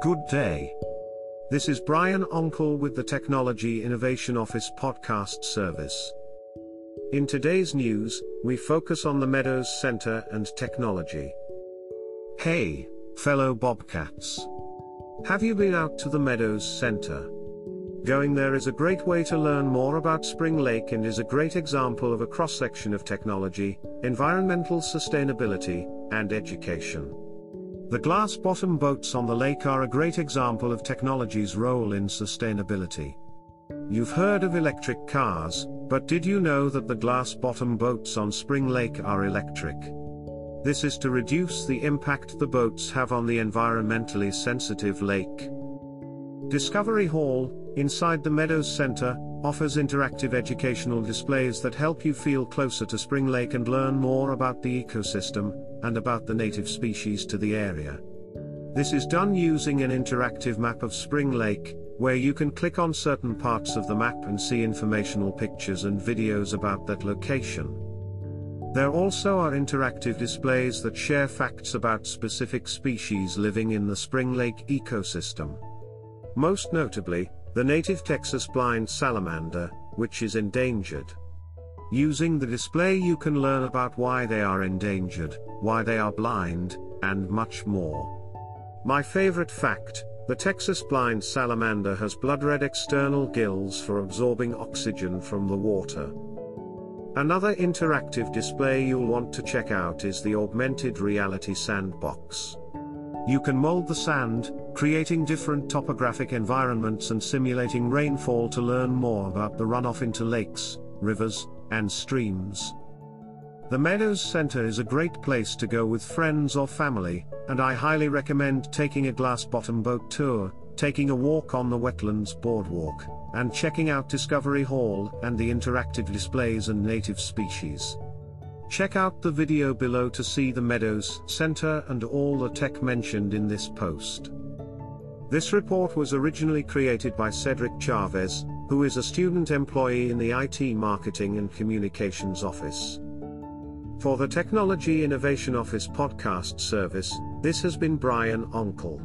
Good day. This is Brian Onkel with the Technology Innovation Office podcast service. In today's news, we focus on the Meadows Center and technology. Hey, fellow Bobcats. Have you been out to the Meadows Center? Going there is a great way to learn more about Spring Lake and is a great example of a cross section of technology, environmental sustainability, and education. The glass bottom boats on the lake are a great example of technology's role in sustainability. You've heard of electric cars, but did you know that the glass bottom boats on Spring Lake are electric? This is to reduce the impact the boats have on the environmentally sensitive lake. Discovery Hall, inside the Meadows Center, offers interactive educational displays that help you feel closer to Spring Lake and learn more about the ecosystem, and about the native species to the area. This is done using an interactive map of Spring Lake, where you can click on certain parts of the map and see informational pictures and videos about that location. There also are interactive displays that share facts about specific species living in the Spring Lake ecosystem. Most notably, the native Texas blind salamander, which is endangered. Using the display you can learn about why they are endangered, why they are blind, and much more. My favorite fact, the Texas blind salamander has blood red external gills for absorbing oxygen from the water. Another interactive display you'll want to check out is the Augmented Reality Sandbox. You can mold the sand, creating different topographic environments and simulating rainfall to learn more about the runoff into lakes, rivers, and streams. The Meadows Center is a great place to go with friends or family, and I highly recommend taking a glass bottom boat tour, taking a walk on the wetlands boardwalk, and checking out Discovery Hall and the interactive displays and native species. Check out the video below to see the Meadows Center and all the tech mentioned in this post. This report was originally created by Cedric Chavez, who is a student employee in the IT Marketing and Communications Office. For the Technology Innovation Office podcast service, this has been Brian Onkel.